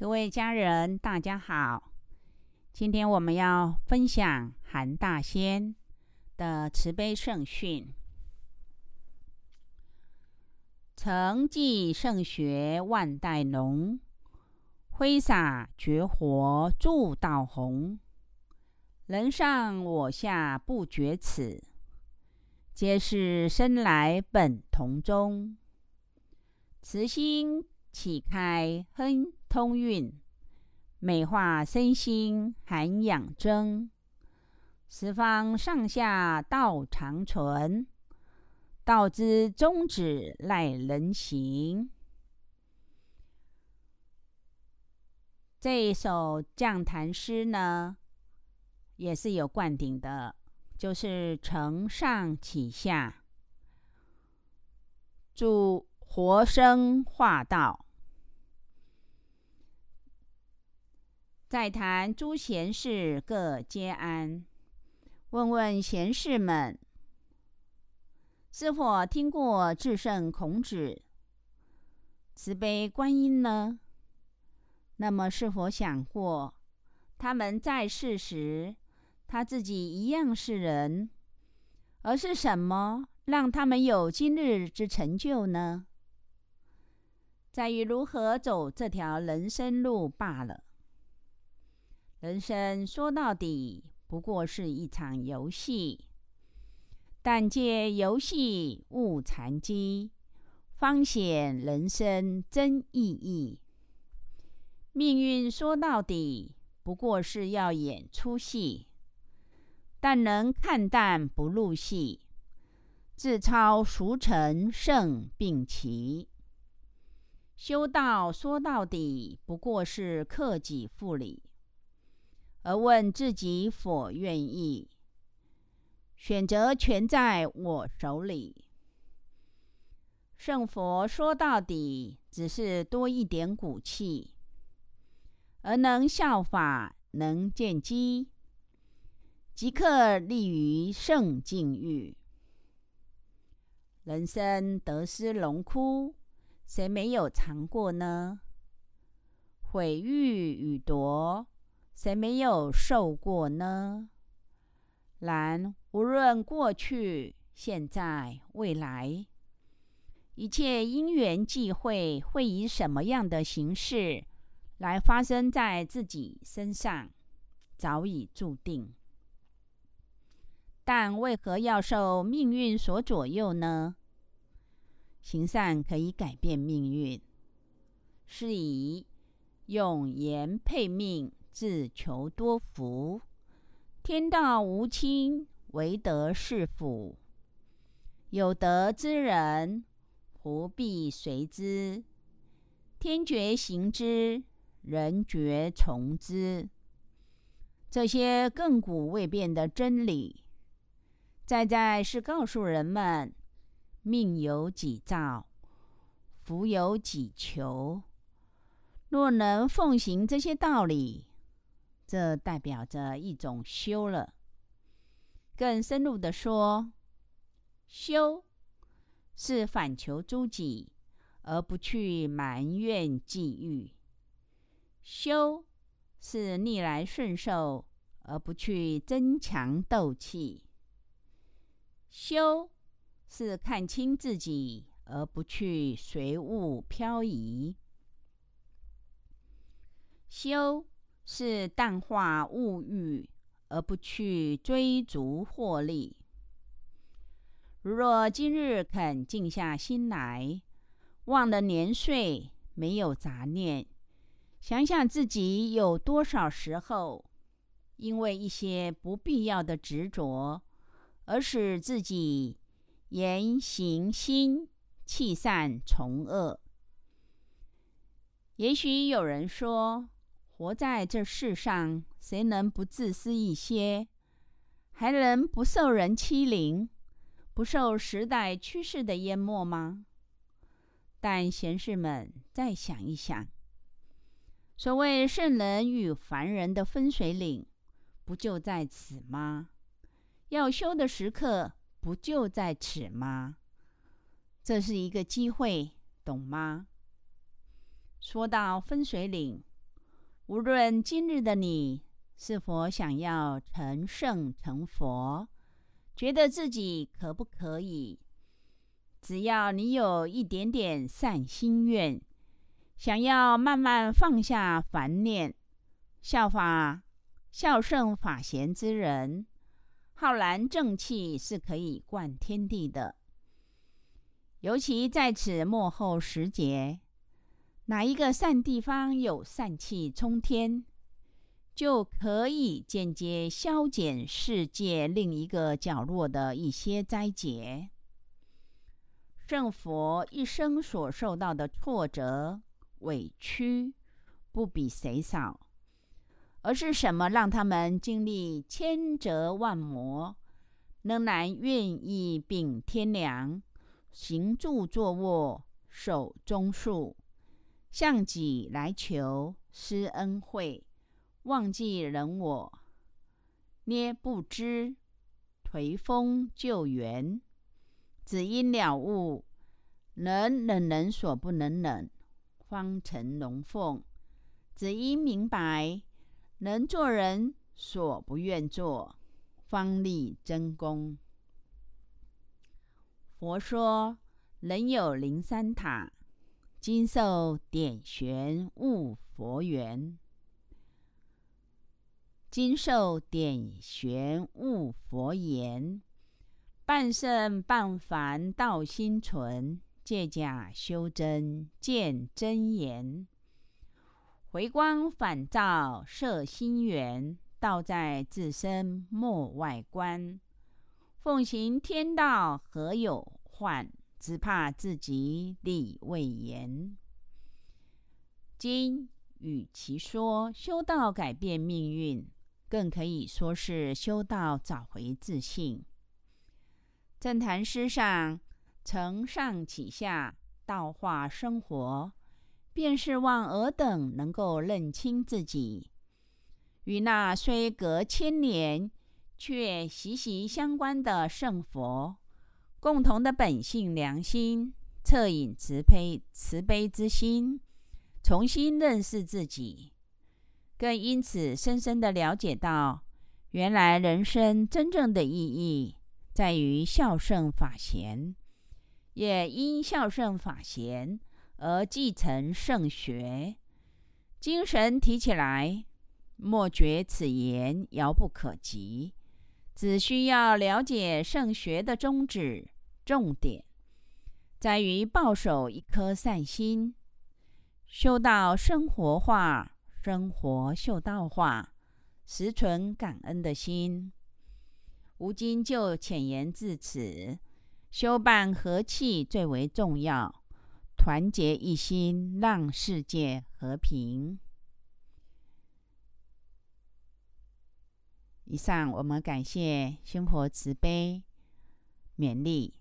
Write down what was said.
各位家人，大家好。今天我们要分享韩大仙的慈悲圣训：承继圣学万代浓，挥洒绝活铸道红。人上我下不觉此，皆是生来本同宗。慈心启开亨。通运美化身心涵养真，十方上下道长存，道之宗旨赖人行。这一首降坛诗呢，也是有灌顶的，就是承上启下，助活生化道。再谈诸贤士各皆安。问问贤士们，是否听过至圣孔子、慈悲观音呢？那么是否想过，他们在世时，他自己一样是人，而是什么让他们有今日之成就呢？在于如何走这条人生路罢了。人生说到底不过是一场游戏，但借游戏悟禅机，方显人生真意义。命运说到底不过是要演出戏，但能看淡不入戏，自超俗成胜并齐。修道说到底不过是克己复礼。而问自己否愿意？选择权在我手里。圣佛说到底，只是多一点骨气，而能效法，能见机，即刻立于圣境域。人生得失荣枯，谁没有尝过呢？毁誉与夺。谁没有受过呢？然无论过去、现在、未来，一切因缘际会会以什么样的形式来发生在自己身上，早已注定。但为何要受命运所左右呢？行善可以改变命运，是以用言配命。自求多福，天道无亲，唯德是辅。有德之人，不必随之。天觉行之，人觉从之。这些亘古未变的真理，在在是告诉人们：命由己造，福由己求。若能奉行这些道理，这代表着一种修了。更深入的说，修是反求诸己，而不去埋怨际遇；修是逆来顺受，而不去争强斗气；修是看清自己，而不去随物漂移；修。是淡化物欲，而不去追逐获利。如若今日肯静下心来，忘了年岁，没有杂念，想想自己有多少时候，因为一些不必要的执着，而使自己言行心气散从恶。也许有人说。活在这世上，谁能不自私一些？还能不受人欺凌，不受时代趋势的淹没吗？但贤士们再想一想，所谓圣人与凡人的分水岭，不就在此吗？要修的时刻，不就在此吗？这是一个机会，懂吗？说到分水岭。无论今日的你是否想要成圣成佛，觉得自己可不可以？只要你有一点点善心愿，想要慢慢放下烦念，效法孝圣法贤之人，浩然正气是可以贯天地的。尤其在此末后时节。哪一个善地方有善气冲天，就可以间接消减世界另一个角落的一些灾劫。圣佛一生所受到的挫折、委屈，不比谁少，而是什么让他们经历千折万磨，仍然愿意秉天良，行住坐卧，守中术。向己来求施恩惠，忘记人我，捏不知颓风救援，只因了悟，能忍人所不能忍，方成龙凤；只因明白，能做人所不愿做，方立真功。佛说，人有灵山塔。今受点玄悟佛缘，今受点玄悟佛言，半圣半凡道心存，借假修真见真言，回光返照摄心源，道在自身莫外观，奉行天道何有患？只怕自己力未严。今与其说修道改变命运，更可以说是修道找回自信。正坛诗上承上启下，道化生活，便是望尔等能够认清自己，与那虽隔千年却息息相关的圣佛。共同的本性良心，恻隐慈悲慈悲之心，重新认识自己，更因此深深的了解到，原来人生真正的意义在于孝顺法贤，也因孝顺法贤而继承圣学。精神提起来，莫觉此言遥不可及。只需要了解圣学的宗旨、重点，在于抱守一颗善心，修道生活化，生活修道化，实存感恩的心。吾今就浅言至此，修办和气最为重要，团结一心，让世界和平。以上我们感谢生活慈悲勉励。